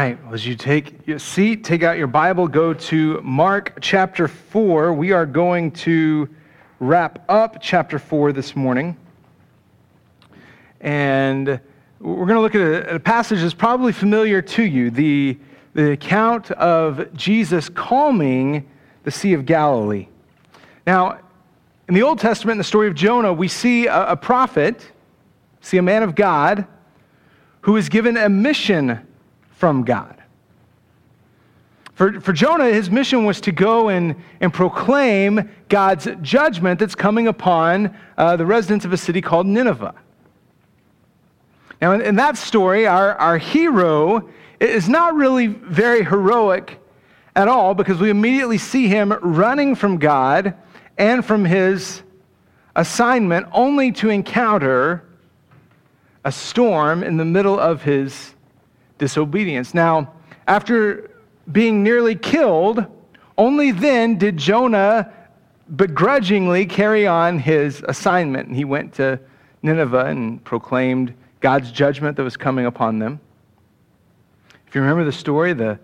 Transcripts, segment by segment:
right, well, as you take your seat, take out your Bible, go to Mark chapter 4. We are going to wrap up chapter 4 this morning. And we're going to look at a, a passage that's probably familiar to you the, the account of Jesus calming the Sea of Galilee. Now, in the Old Testament, in the story of Jonah, we see a, a prophet, see a man of God, who is given a mission from God. For, for Jonah, his mission was to go and, and proclaim God's judgment that's coming upon uh, the residents of a city called Nineveh. Now, in, in that story, our, our hero is not really very heroic at all because we immediately see him running from God and from his assignment only to encounter a storm in the middle of his disobedience. Now, after being nearly killed, only then did Jonah begrudgingly carry on his assignment. He went to Nineveh and proclaimed God's judgment that was coming upon them. If you remember the story, the,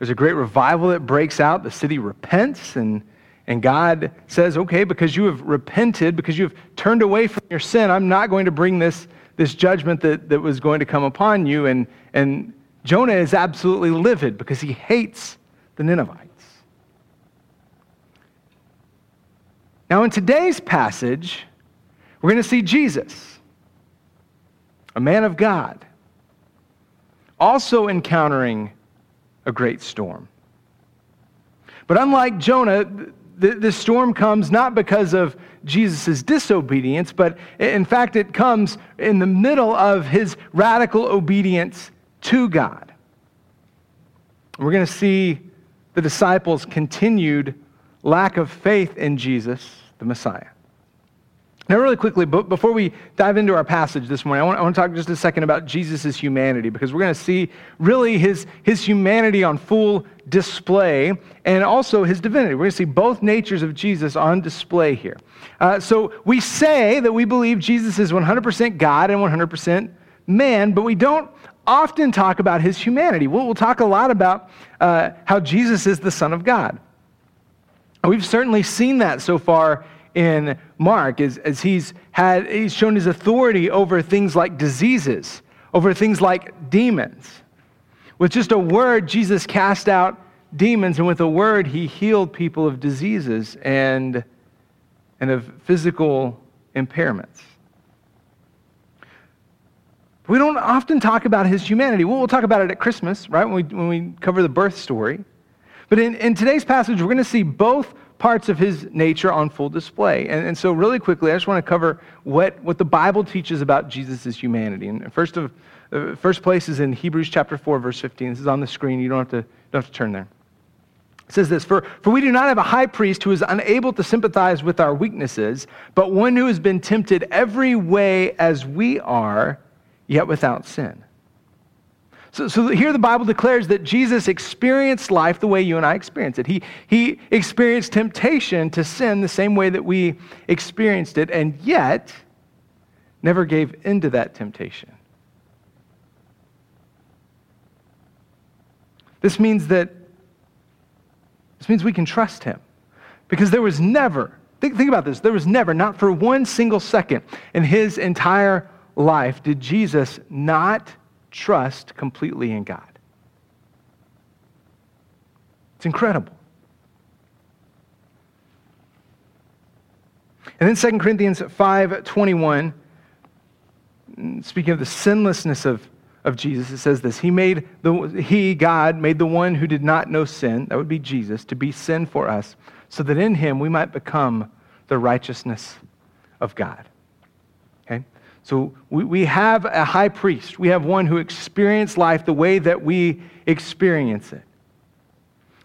there's a great revival that breaks out. The city repents, and, and God says, Okay, because you have repented, because you have turned away from your sin, I'm not going to bring this this judgment that, that was going to come upon you. And, and Jonah is absolutely livid because he hates the Ninevites. Now, in today's passage, we're going to see Jesus, a man of God, also encountering a great storm. But unlike Jonah, the, the storm comes not because of Jesus' disobedience, but in fact, it comes in the middle of his radical obedience to God. We're going to see the disciples' continued lack of faith in Jesus, the Messiah. Now, really quickly, before we dive into our passage this morning, I want, I want to talk just a second about Jesus' humanity because we're going to see really his, his humanity on full display and also his divinity. We're going to see both natures of Jesus on display here. Uh, so we say that we believe Jesus is 100% God and 100% man, but we don't often talk about his humanity. We'll, we'll talk a lot about uh, how Jesus is the Son of God. We've certainly seen that so far in Mark as, as he's had he's shown his authority over things like diseases, over things like demons. With just a word, Jesus cast out demons, and with a word, he healed people of diseases and, and of physical impairments. We don't often talk about his humanity. We'll, we'll talk about it at Christmas, right, when we, when we cover the birth story. But in, in today's passage, we're going to see both parts of his nature on full display. And, and so, really quickly, I just want to cover what, what the Bible teaches about Jesus' humanity. And first, of, uh, first place is in Hebrews chapter 4, verse 15. This is on the screen. You don't have to, don't have to turn there. It says this for, for we do not have a high priest who is unable to sympathize with our weaknesses, but one who has been tempted every way as we are, yet without sin. So, so here the Bible declares that Jesus experienced life the way you and I experience it. He, he experienced temptation to sin the same way that we experienced it, and yet never gave into that temptation. This means that this means we can trust him. Because there was never, think, think about this, there was never, not for one single second in his entire life, did Jesus not trust completely in God. It's incredible. And then 2 Corinthians 5:21 speaking of the sinlessness of, of Jesus, it says this. He made the he God made the one who did not know sin, that would be Jesus, to be sin for us, so that in him we might become the righteousness of God. So we, we have a high priest. We have one who experienced life the way that we experience it,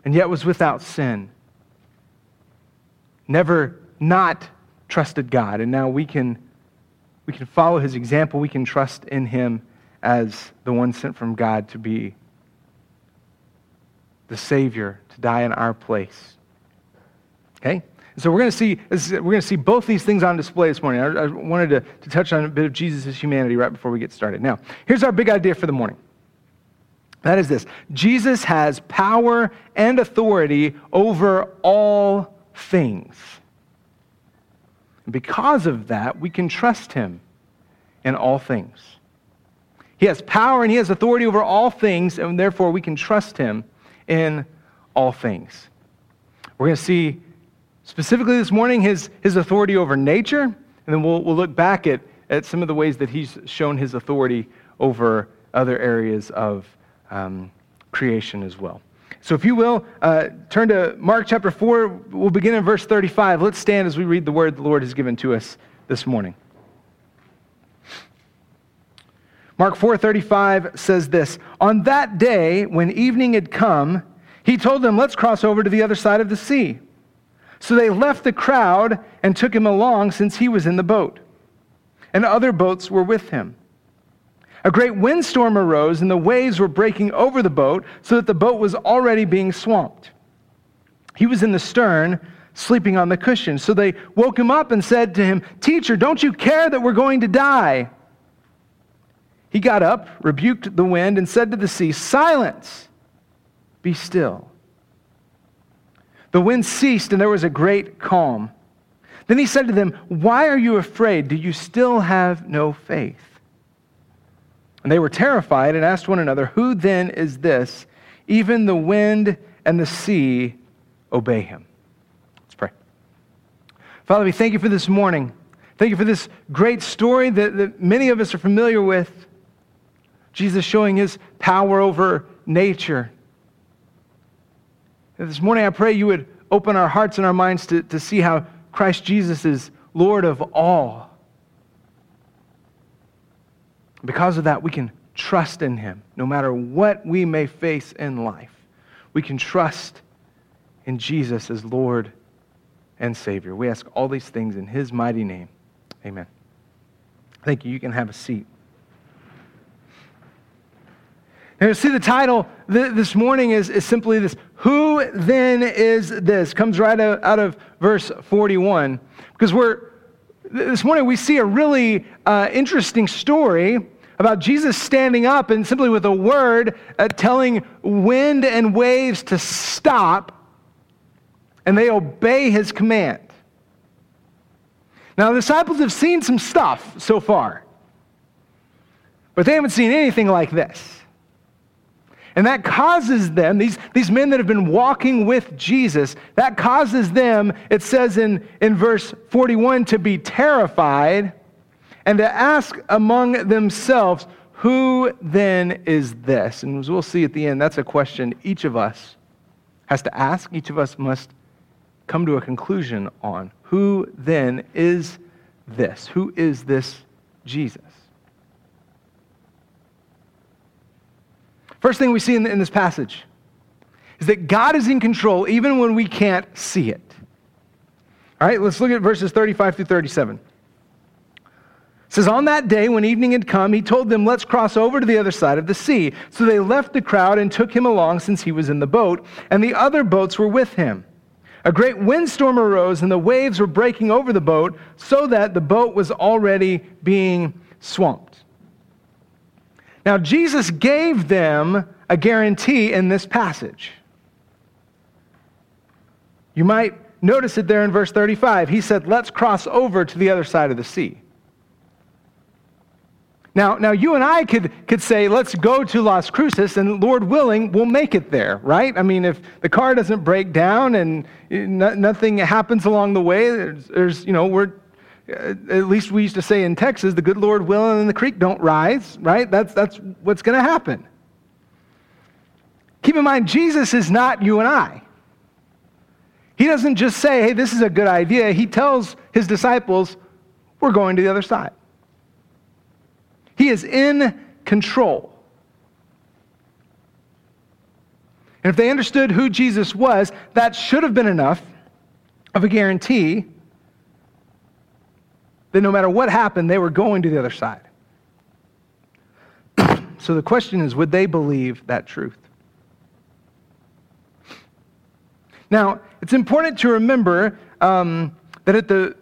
and yet was without sin. Never not trusted God. And now we can, we can follow his example. We can trust in him as the one sent from God to be the Savior, to die in our place. Okay? So we're going to see we're going to see both these things on display this morning. I, I wanted to, to touch on a bit of Jesus' humanity right before we get started. Now, here's our big idea for the morning. That is this Jesus has power and authority over all things. And because of that, we can trust him in all things. He has power and he has authority over all things, and therefore we can trust him in all things. We're going to see specifically this morning his, his authority over nature, and then we'll, we'll look back at, at some of the ways that he's shown his authority over other areas of um, creation as well. So, if you will, uh, turn to Mark chapter 4. We'll begin in verse 35. Let's stand as we read the word the Lord has given to us this morning. Mark 4:35 says this, "On that day when evening had come, he told them, "Let's cross over to the other side of the sea." So they left the crowd and took him along since he was in the boat. And other boats were with him. A great windstorm arose, and the waves were breaking over the boat, so that the boat was already being swamped. He was in the stern, sleeping on the cushion. So they woke him up and said to him, Teacher, don't you care that we're going to die? He got up, rebuked the wind, and said to the sea, Silence, be still. The wind ceased, and there was a great calm. Then he said to them, Why are you afraid? Do you still have no faith? And they were terrified and asked one another, Who then is this? Even the wind and the sea obey him. Let's pray. Father, we thank you for this morning. Thank you for this great story that, that many of us are familiar with. Jesus showing his power over nature. This morning, I pray you would open our hearts and our minds to, to see how Christ Jesus is Lord of all. Because of that, we can trust in him no matter what we may face in life. We can trust in Jesus as Lord and Savior. We ask all these things in his mighty name. Amen. Thank you. You can have a seat. Now, you see, the title this morning is, is simply this Who then is this? Comes right out of verse 41. Because we're, this morning we see a really uh, interesting story about Jesus standing up and simply with a word uh, telling wind and waves to stop, and they obey his command. Now, the disciples have seen some stuff so far, but they haven't seen anything like this. And that causes them, these, these men that have been walking with Jesus, that causes them, it says in, in verse 41, to be terrified and to ask among themselves, Who then is this? And as we'll see at the end, that's a question each of us has to ask. Each of us must come to a conclusion on who then is this? Who is this Jesus? First thing we see in, in this passage is that God is in control even when we can't see it. All right, let's look at verses 35 through 37 It says, On that day, when evening had come, he told them, Let's cross over to the other side of the sea. So they left the crowd and took him along since he was in the boat, and the other boats were with him. A great windstorm arose, and the waves were breaking over the boat, so that the boat was already being swamped. Now, Jesus gave them a guarantee in this passage. You might notice it there in verse 35. He said, Let's cross over to the other side of the sea. Now, now you and I could, could say, let's go to Las Cruces, and Lord willing, we'll make it there, right? I mean, if the car doesn't break down and eh, nothing happens along the way, there's, there's you know, we're, Uh, at least we used to say in Texas, the good Lord willing and the creek don't rise, right? That's, that's what's going to happen. Keep in mind, Jesus is not you and I. He doesn't just say, hey, this is a good idea. He tells his disciples, we're going to the other side. He is in control. And if they understood who Jesus was, that should have been enough of a guarantee that no matter what happened, they were going to the other side. so the question is would they believe that truth? Now, it's important to remember um, that at the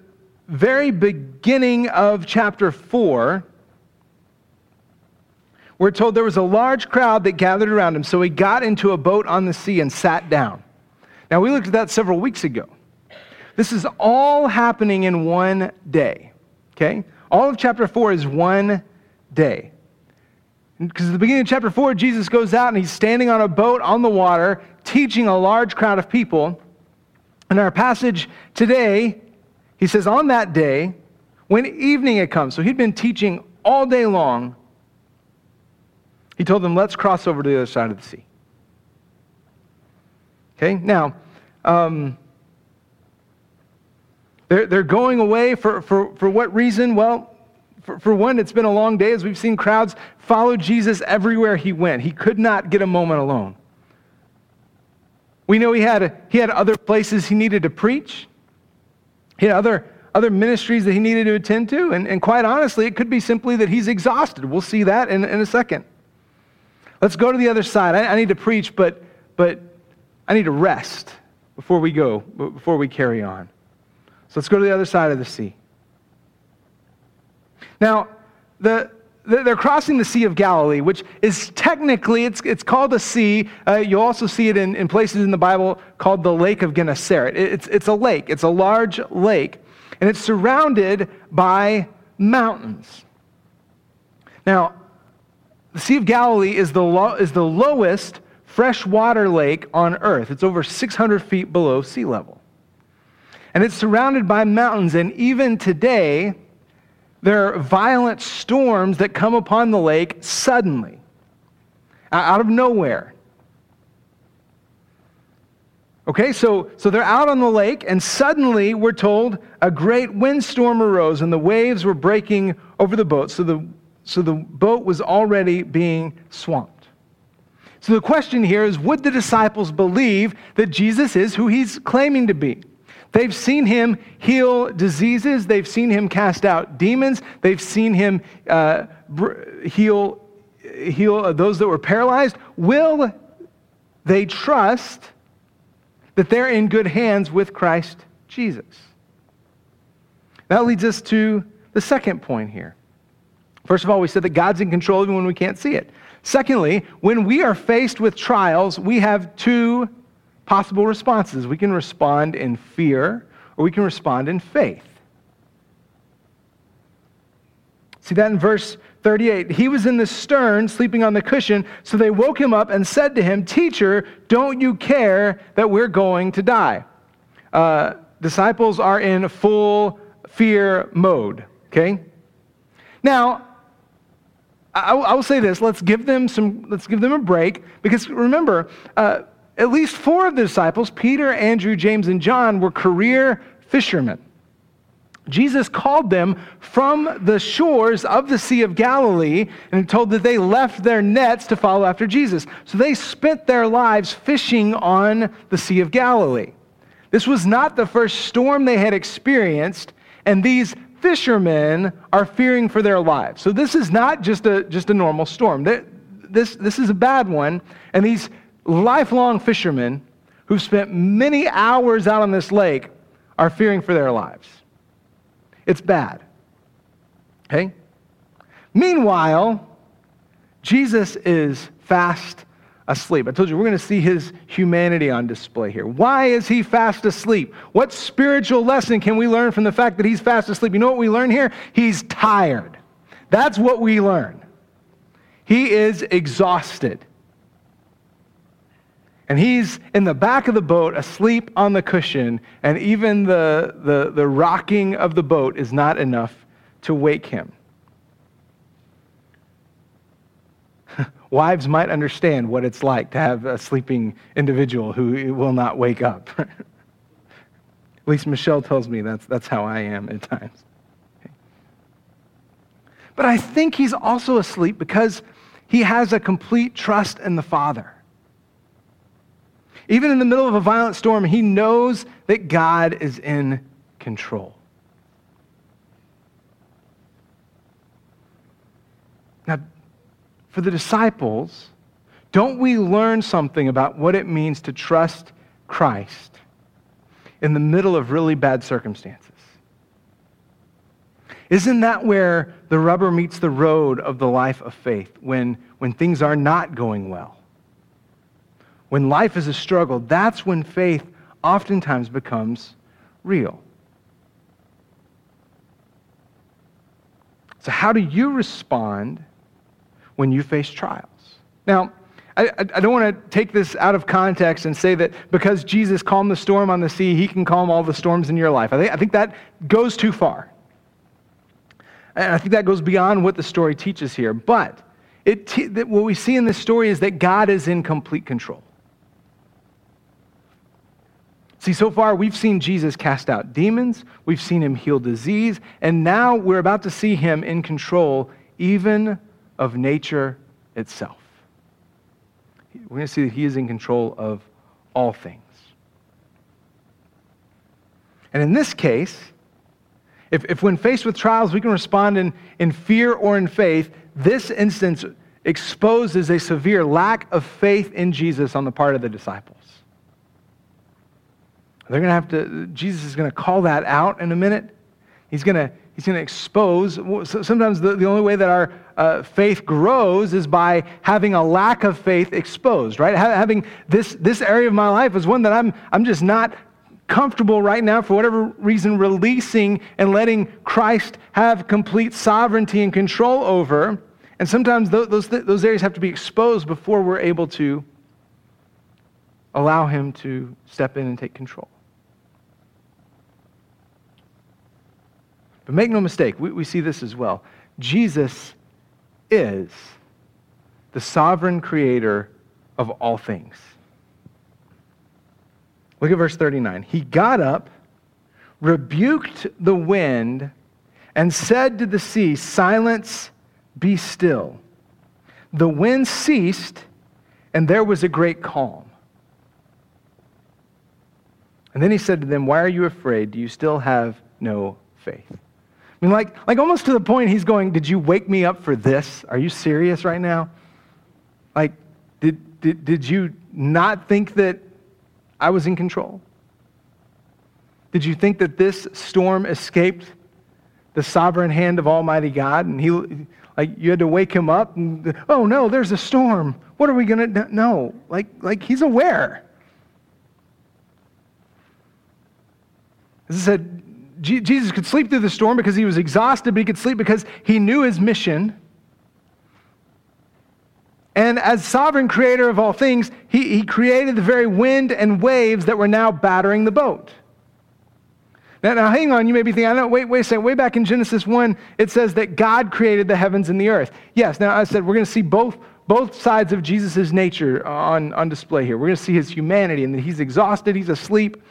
very beginning of chapter 4, we're told there was a large crowd that gathered around him, so he got into a boat on the sea and sat down. Now, we looked at that several weeks ago. This is all happening in one day, okay? All of chapter 4 is one day. Because at the beginning of chapter 4, Jesus goes out and he's standing on a boat on the water, teaching a large crowd of people. In our passage today, he says, On that day, when evening had come, so he'd been teaching all day long, he told them, Let's cross over to the other side of the sea. Okay, now, um, they're, they're going away for, for, for what reason? Well, for, for one, it's been a long day as we've seen crowds follow Jesus everywhere he went. He could not get a moment alone. We know he had, he had other places he needed to preach, he had other, other ministries that he needed to attend to. And, and quite honestly, it could be simply that he's exhausted. We'll see that in, in a second. Let's go to the other side. I, I need to preach, but, but I need to rest before we go, before we carry on. So let's go to the other side of the sea. Now, the, they're crossing the Sea of Galilee, which is technically, it's, it's called a sea. Uh, you'll also see it in, in places in the Bible called the Lake of Gennesaret. It's, it's a lake, it's a large lake, and it's surrounded by mountains. Now, the Sea of Galilee is the, lo- is the lowest freshwater lake on earth. It's over 600 feet below sea level. And it's surrounded by mountains, and even today, there are violent storms that come upon the lake suddenly, out of nowhere. Okay, so, so they're out on the lake, and suddenly we're told a great windstorm arose, and the waves were breaking over the boat. So the, so the boat was already being swamped. So the question here is would the disciples believe that Jesus is who he's claiming to be? They've seen him heal diseases. They've seen him cast out demons. They've seen him uh, heal, heal those that were paralyzed. Will they trust that they're in good hands with Christ Jesus? That leads us to the second point here. First of all, we said that God's in control even when we can't see it. Secondly, when we are faced with trials, we have two possible responses. We can respond in fear or we can respond in faith. See that in verse 38. He was in the stern, sleeping on the cushion, so they woke him up and said to him, Teacher, don't you care that we're going to die? Uh, disciples are in full fear mode, okay? Now, I, I, will say this: let's give them some. Let's give them a break because remember, uh, at least four of the disciples, Peter, Andrew, James, and John, were career fishermen. Jesus called them from the shores of the Sea of Galilee and told that they left their nets to follow after Jesus. So they spent their lives fishing on the Sea of Galilee. This was not the first storm they had experienced, and these fishermen are fearing for their lives. So this is not just a, just a normal storm. This, this is a bad one, and these lifelong fishermen who've spent many hours out on this lake are fearing for their lives. It's bad. Okay? Meanwhile, Jesus is fast asleep. I told you we're going to see his humanity on display here. Why is he fast asleep? What spiritual lesson can we learn from the fact that he's fast asleep? You know what we learn here? He's tired. That's what we learn. He is exhausted. And he's in the back of the boat, asleep on the cushion, and even the, the, the rocking of the boat is not enough to wake him. Wives might understand what it's like to have a sleeping individual who will not wake up. At least Michelle tells me that's, that's how I am at times. But I think he's also asleep because he has a complete trust in the Father. Even in the middle of a violent storm, he knows that God is in control. Now, for the disciples, don't we learn something about what it means to trust Christ in the middle of really bad circumstances? Isn't that where the rubber meets the road of the life of faith? When when things are not going well. When life is a struggle, that's when faith oftentimes becomes real. So, how do you respond when you face trials? Now, I, I don't want to take this out of context and say that because Jesus calmed the storm on the sea, he can calm all the storms in your life. I think, I think that goes too far. And I think that goes beyond what the story teaches here. But it what we see in this story is that God is in complete control. See, so far we've seen Jesus cast out demons, we've seen him heal disease, and now we're about to see him in control even of nature itself. We're going to see that he is in control of all things. And in this case, if, if when faced with trials we can respond in, in fear or in faith, this instance exposes a severe lack of faith in Jesus on the part of the disciples. They're going to have to, Jesus is going to call that out in a minute. He's going to, he's going to expose. Sometimes the, the only way that our uh, faith grows is by having a lack of faith exposed, right? Having this, this area of my life is one that I'm, I'm just not comfortable right now for whatever reason releasing and letting Christ have complete sovereignty and control over. And sometimes those, those, those areas have to be exposed before we're able to allow Him to step in and take control. But make no mistake, we, we see this as well. Jesus is the sovereign creator of all things. Look at verse 39. He got up, rebuked the wind, and said to the sea, Silence, be still. The wind ceased, and there was a great calm. And then he said to them, Why are you afraid? Do you still have no faith? I mean, like, like almost to the point he's going, Did you wake me up for this? Are you serious right now? Like, did, did, did you not think that I was in control? Did you think that this storm escaped the sovereign hand of Almighty God? And he, like, you had to wake him up and, oh no, there's a storm. What are we going to know? Like, like he's aware. As I said, Jesus could sleep through the storm because he was exhausted, but he could sleep because he knew his mission. And as sovereign creator of all things, he, he created the very wind and waves that were now battering the boat. Now, now, hang on, you may be thinking, I know, wait, wait a second. Way back in Genesis 1, it says that God created the heavens and the earth. Yes, now I said we're going to see both, both sides of Jesus' nature on, on display here. We're going to see his humanity and that he's exhausted, he's asleep.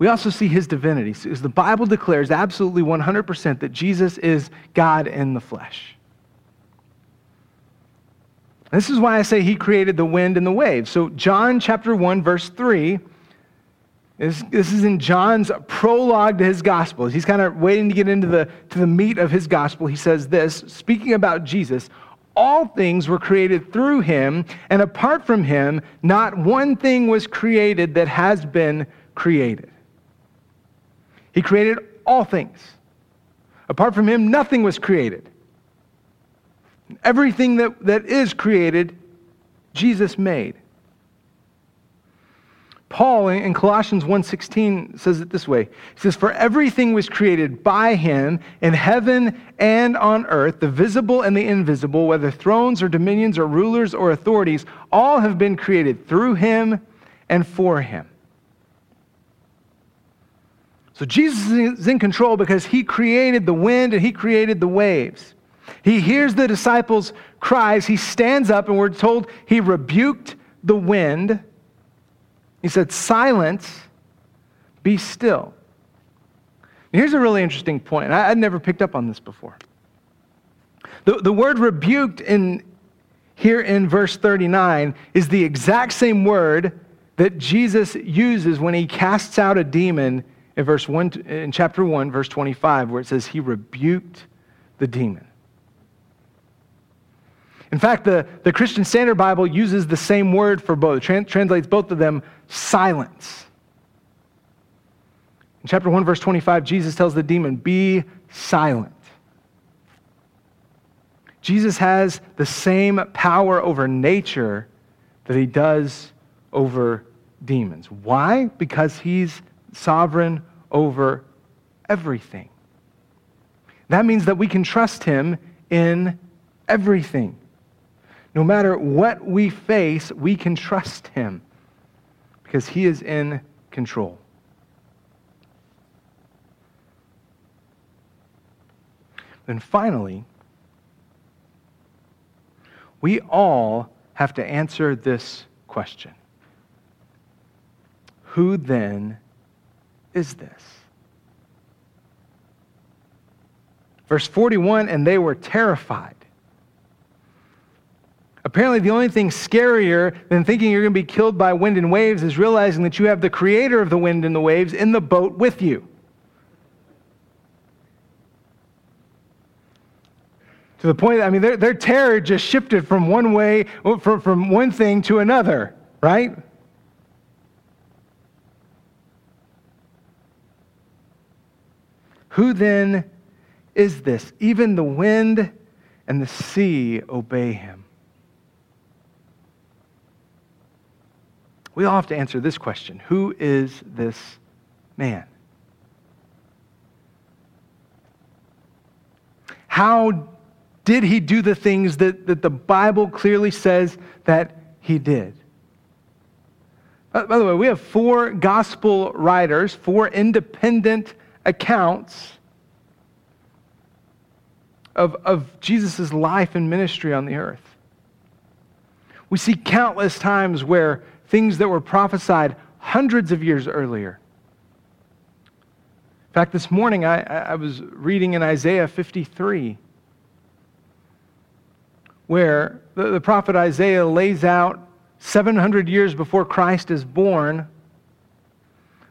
We also see his divinity. As the Bible declares absolutely 100% that Jesus is God in the flesh. This is why I say he created the wind and the waves. So, John chapter 1, verse 3, is, this is in John's prologue to his gospel. He's kind of waiting to get into the, to the meat of his gospel. He says this, speaking about Jesus, all things were created through him, and apart from him, not one thing was created that has been created. He created all things. Apart from him, nothing was created. Everything that, that is created, Jesus made. Paul in Colossians 1:16 says it this way. He says for everything was created by him in heaven and on earth, the visible and the invisible, whether thrones or dominions or rulers or authorities, all have been created through him and for him. So Jesus is in control because he created the wind and he created the waves. He hears the disciples' cries. He stands up, and we're told he rebuked the wind. He said, Silence, be still. here's a really interesting point. I, would never picked up on this before. The, the word rebuked in, here in verse 39 is the exact same word that Jesus uses when he casts out a demon in, verse 1, in chapter 1, verse 25, where it says he rebuked the demon. In fact, the, the Christian Standard Bible uses the same word for both, Tran- translates both of them silence. In chapter 1, verse 25, Jesus tells the demon, Be silent. Jesus has the same power over nature that he does over demons. Why? Because he's sovereign over everything. That means that we can trust him in everything. No matter what we face, we can trust him because he is in control. And finally, we all have to answer this question Who then is this? Verse 41 and they were terrified. Apparently, the only thing scarier than thinking you're going to be killed by wind and waves is realizing that you have the creator of the wind and the waves in the boat with you. To the point, I mean, their, their terror just shifted from one way, from, from one thing to another, right? Who then is this? Even the wind and the sea obey him. We all have to answer this question Who is this man? How did he do the things that, that the Bible clearly says that he did? By the way, we have four gospel writers, four independent accounts of, of Jesus' life and ministry on the earth. We see countless times where things that were prophesied hundreds of years earlier. In fact, this morning I, I was reading in Isaiah 53 where the, the prophet Isaiah lays out 700 years before Christ is born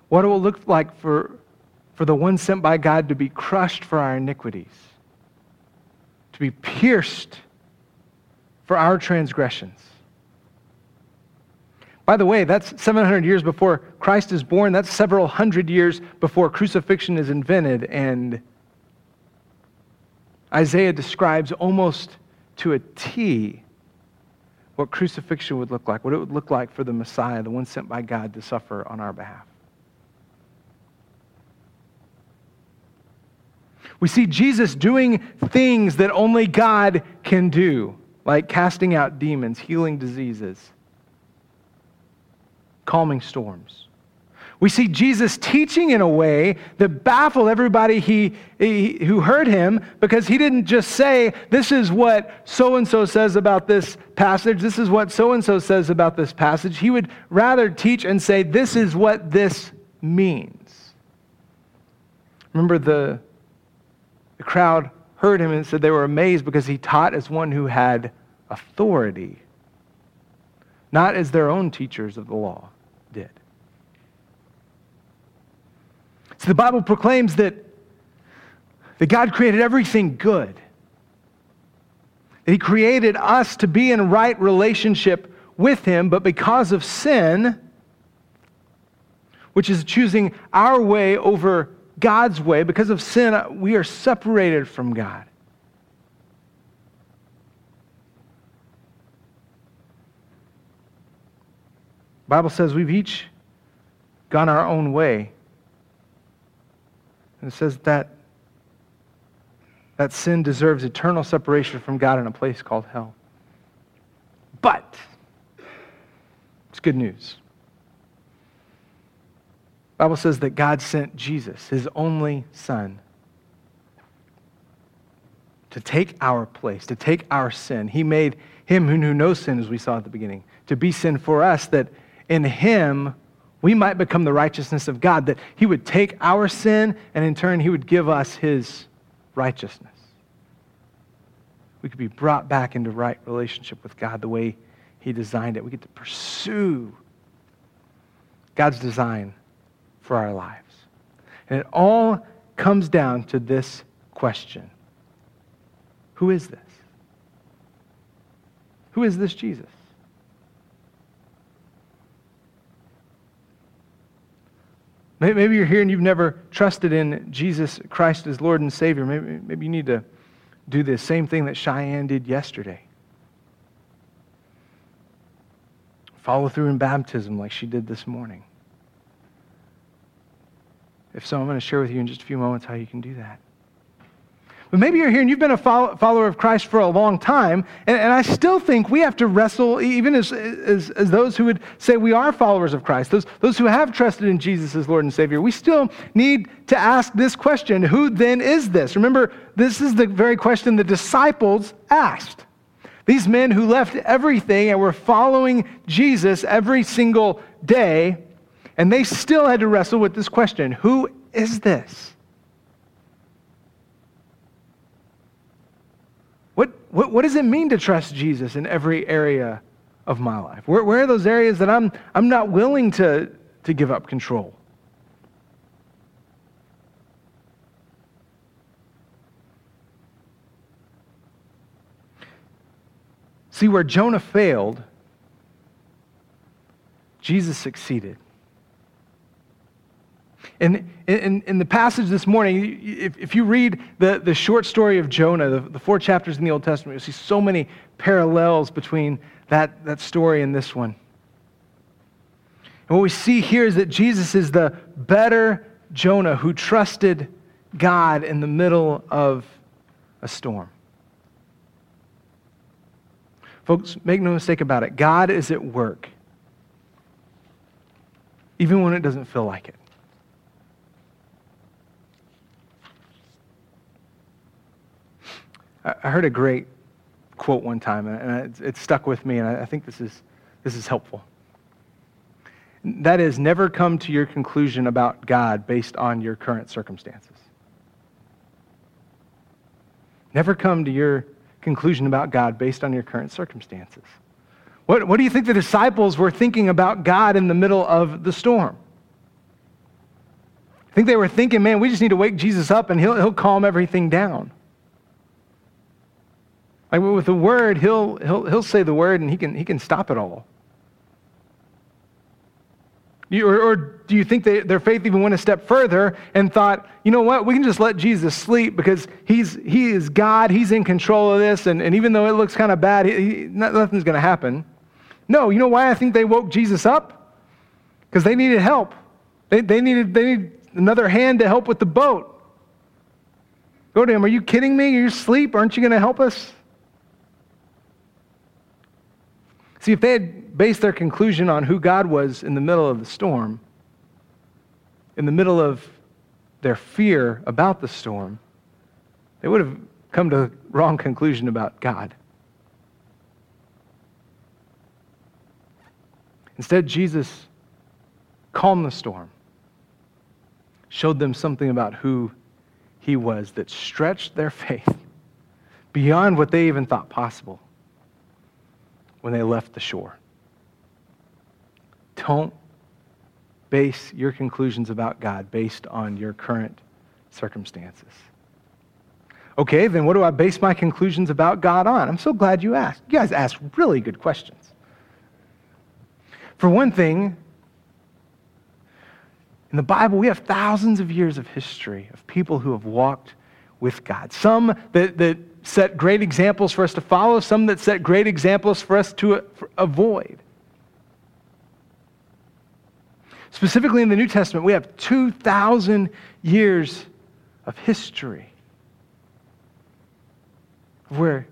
what it will look like for, for the one sent by God to be crushed for our iniquities, to be pierced for our transgressions. By the way, that's 700 years before Christ is born. That's several hundred years before crucifixion is invented. And Isaiah describes almost to a T what crucifixion would look like, what it would look like for the Messiah, the one sent by God to suffer on our behalf. We see Jesus doing things that only God can do, like casting out demons, healing diseases, calming storms. We see Jesus teaching in a way that baffled everybody he, he, who heard him because he didn't just say, This is what so and so says about this passage, this is what so and so says about this passage. He would rather teach and say, This is what this means. Remember, the, the crowd heard him and said they were amazed because he taught as one who had authority, not as their own teachers of the law did. So the Bible proclaims that, that God created everything good. That He created us to be in right relationship with Him, but because of sin, which is choosing our way over God's way, because of sin, we are separated from God. Bible says we've each gone our own way. And it says that that sin deserves eternal separation from God in a place called hell. But it's good news. Bible says that God sent Jesus, his only son, to take our place, to take our sin. He made him who knew no sin, as we saw at the beginning, to be sin for us, that in him we might become the righteousness of God, that He would take our sin and in turn He would give us His righteousness. We could be brought back into right relationship with God the way He designed it. We get to pursue God's design for our lives. And it all comes down to this question Who is this? Who is this Jesus? Maybe you're here and you've never trusted in Jesus Christ as Lord and Savior. Maybe, maybe you need to do the same thing that Cheyenne did yesterday. Follow through in baptism like she did this morning. If so, I'm going to share with you in just a few moments how you can do that. But maybe you're here and you've been a follower of Christ for a long time, and, I still think we have to wrestle, even as, as, as, those who would say we are followers of Christ, those, those who have trusted in Jesus as Lord and Savior, we still need to ask this question Who then is this? Remember, this is the very question the disciples asked. These men who left everything and were following Jesus every single day, and they still had to wrestle with this question Who is this? What, what, what does it mean to trust Jesus in every area of my life? Where, where are those areas that I'm, I'm not willing to, to give up control? See, where Jonah failed, Jesus succeeded. And in, in the passage this morning, if, if you read the, the short story of Jonah, the, the four chapters in the Old Testament, you'll see so many parallels between that, that story and this one. And what we see here is that Jesus is the better Jonah who trusted God in the middle of a storm. Folks, make no mistake about it. God is at work, even when it doesn't feel like it. I heard a great quote one time, and it stuck with me, and I think this is, this is helpful. That is, never come to your conclusion about God based on your current circumstances. Never come to your conclusion about God based on your current circumstances. What, what do you think the disciples were thinking about God in the middle of the storm? I think they were thinking, man, we just need to wake Jesus up and he'll, he'll calm everything down. Like with the word, he'll, he'll, he'll say the word and he can, he can stop it all. You, or, or, do you think they, their faith even went a step further and thought, you know what, we can just let Jesus sleep because he's, he is God, he's in control of this, and, and even though it looks kind of bad, he, he, nothing's going to happen. No, you know why I think they woke Jesus up? Because they needed help. They, they, needed, they needed another hand to help with the boat. Go to him, are you kidding me? You're asleep. Aren't you going to help us? See, if they had based their conclusion on who God was in the middle of the storm, in the middle of their fear about the storm, they would have come to a wrong conclusion about God. Instead, Jesus calmed the storm, showed them something about who he was that stretched their faith beyond what they even thought possible when they left the shore. Don't base your conclusions about God based on your current circumstances. Okay, then what do I base my conclusions about God on? I'm so glad you asked. You guys asked really good questions. For one thing, in the Bible, we have thousands of years of history of people who have walked with God. Some that, that set great examples for us to follow, some that set great examples for us to avoid. Specifically in the New Testament, we have 2,000 years of history where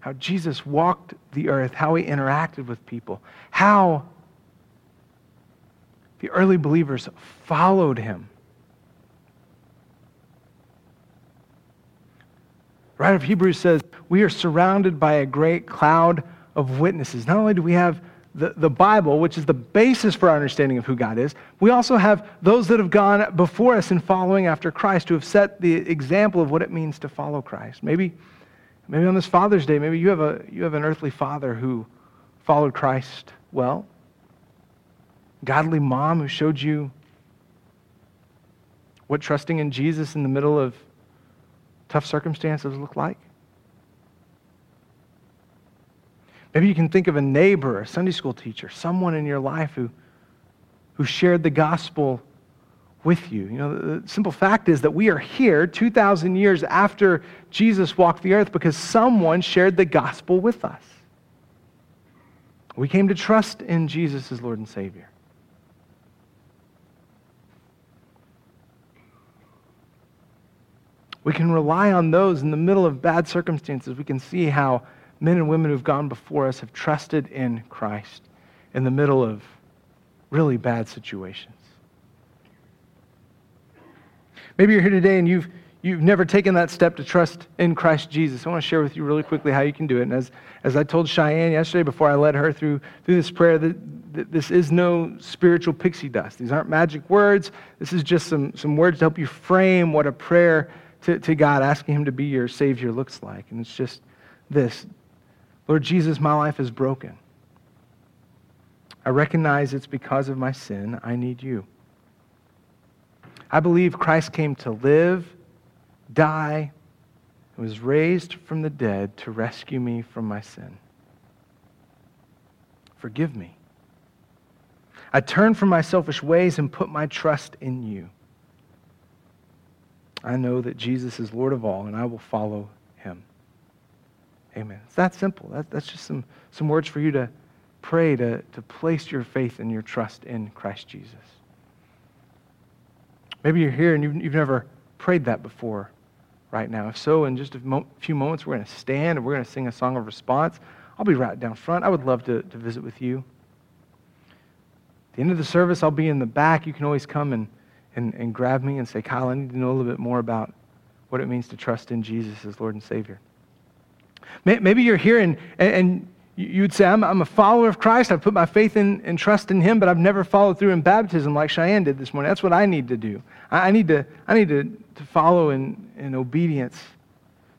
how Jesus walked the earth, how he interacted with people, how the early believers followed him. Writer of Hebrews says, We are surrounded by a great cloud of witnesses. Not only do we have the, the Bible, which is the basis for our understanding of who God is, we also have those that have gone before us in following after Christ who have set the example of what it means to follow Christ. Maybe, maybe on this Father's Day, maybe you have, a, you have an earthly father who followed Christ well, godly mom who showed you what trusting in Jesus in the middle of tough circumstances look like? Maybe you can think of a neighbor, a Sunday school teacher, someone in your life who, who shared the gospel with you. You know, the simple fact is that we are here 2,000 years after Jesus walked the earth because someone shared the gospel with us. We came to trust in Jesus as Lord and Savior. We can rely on those in the middle of bad circumstances. We can see how men and women who've gone before us have trusted in Christ in the middle of really bad situations. Maybe you're here today and you've, you've never taken that step to trust in Christ Jesus. I want to share with you really quickly how you can do it. And as, as I told Cheyenne yesterday before I led her through, through this prayer, that, that this is no spiritual pixie dust. These aren't magic words. This is just some, some words to help you frame what a prayer to, to God, asking Him to be your Savior looks like. And it's just this Lord Jesus, my life is broken. I recognize it's because of my sin. I need you. I believe Christ came to live, die, and was raised from the dead to rescue me from my sin. Forgive me. I turn from my selfish ways and put my trust in you. I know that Jesus is Lord of all, and I will follow him. Amen. It's that simple. That, that's just some, some words for you to pray, to, to place your faith and your trust in Christ Jesus. Maybe you're here and you've, you've never prayed that before right now. If so, in just a mo- few moments, we're going to stand and we're going to sing a song of response. I'll be right down front. I would love to, to visit with you. At the end of the service, I'll be in the back. You can always come and and, and grab me and say, Kyle, I need to know a little bit more about what it means to trust in Jesus as Lord and Savior. Maybe you're here and, and you'd say, I'm, I'm a follower of Christ. I've put my faith in and trust in Him, but I've never followed through in baptism like Cheyenne did this morning. That's what I need to do. I, need, to, I need to, to follow in, in obedience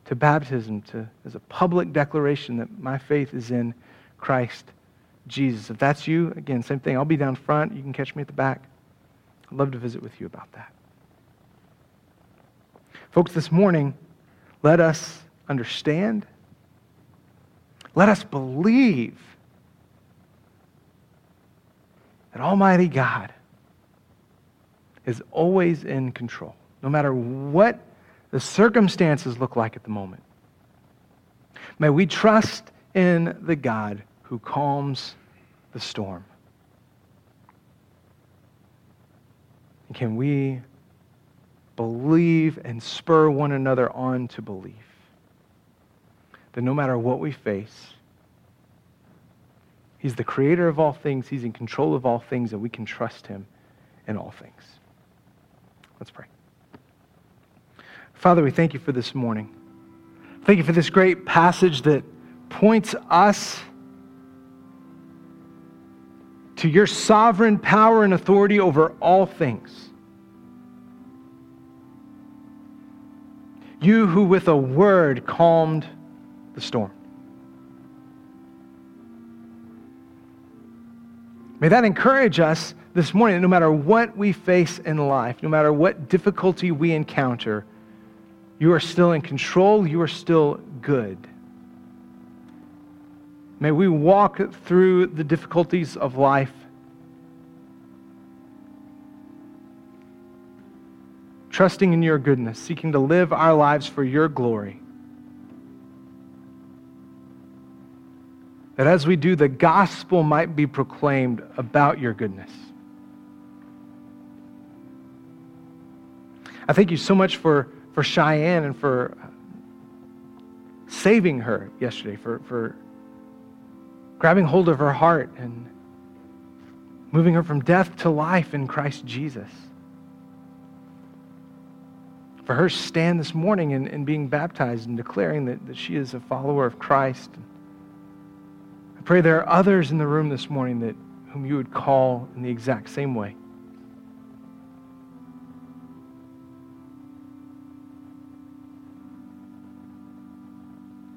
to baptism to, as a public declaration that my faith is in Christ Jesus. If that's you, again, same thing. I'll be down front. You can catch me at the back. I'd love to visit with you about that. Folks, this morning, let us understand, let us believe that Almighty God is always in control, no matter what the circumstances look like at the moment. May we trust in the God who calms the storm. Can we believe and spur one another on to believe that no matter what we face, He's the creator of all things, He's in control of all things, and we can trust Him in all things. Let's pray. Father, we thank you for this morning. Thank you for this great passage that points us to your sovereign power and authority over all things. You who with a word calmed the storm. May that encourage us this morning no matter what we face in life, no matter what difficulty we encounter, you are still in control, you are still good. May we walk through the difficulties of life trusting in your goodness, seeking to live our lives for your glory. That as we do, the gospel might be proclaimed about your goodness. I thank you so much for, for Cheyenne and for saving her yesterday, for, for grabbing hold of her heart and moving her from death to life in Christ Jesus. For her stand this morning and, and being baptized and declaring that, that she is a follower of Christ. I pray there are others in the room this morning that whom you would call in the exact same way.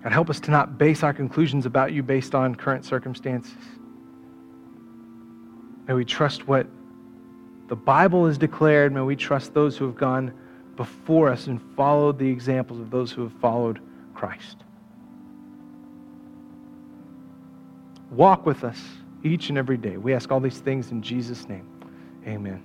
God, help us to not base our conclusions about you based on current circumstances. May we trust what the Bible has declared. May we trust those who have gone before us and followed the examples of those who have followed Christ. Walk with us each and every day. We ask all these things in Jesus' name. Amen.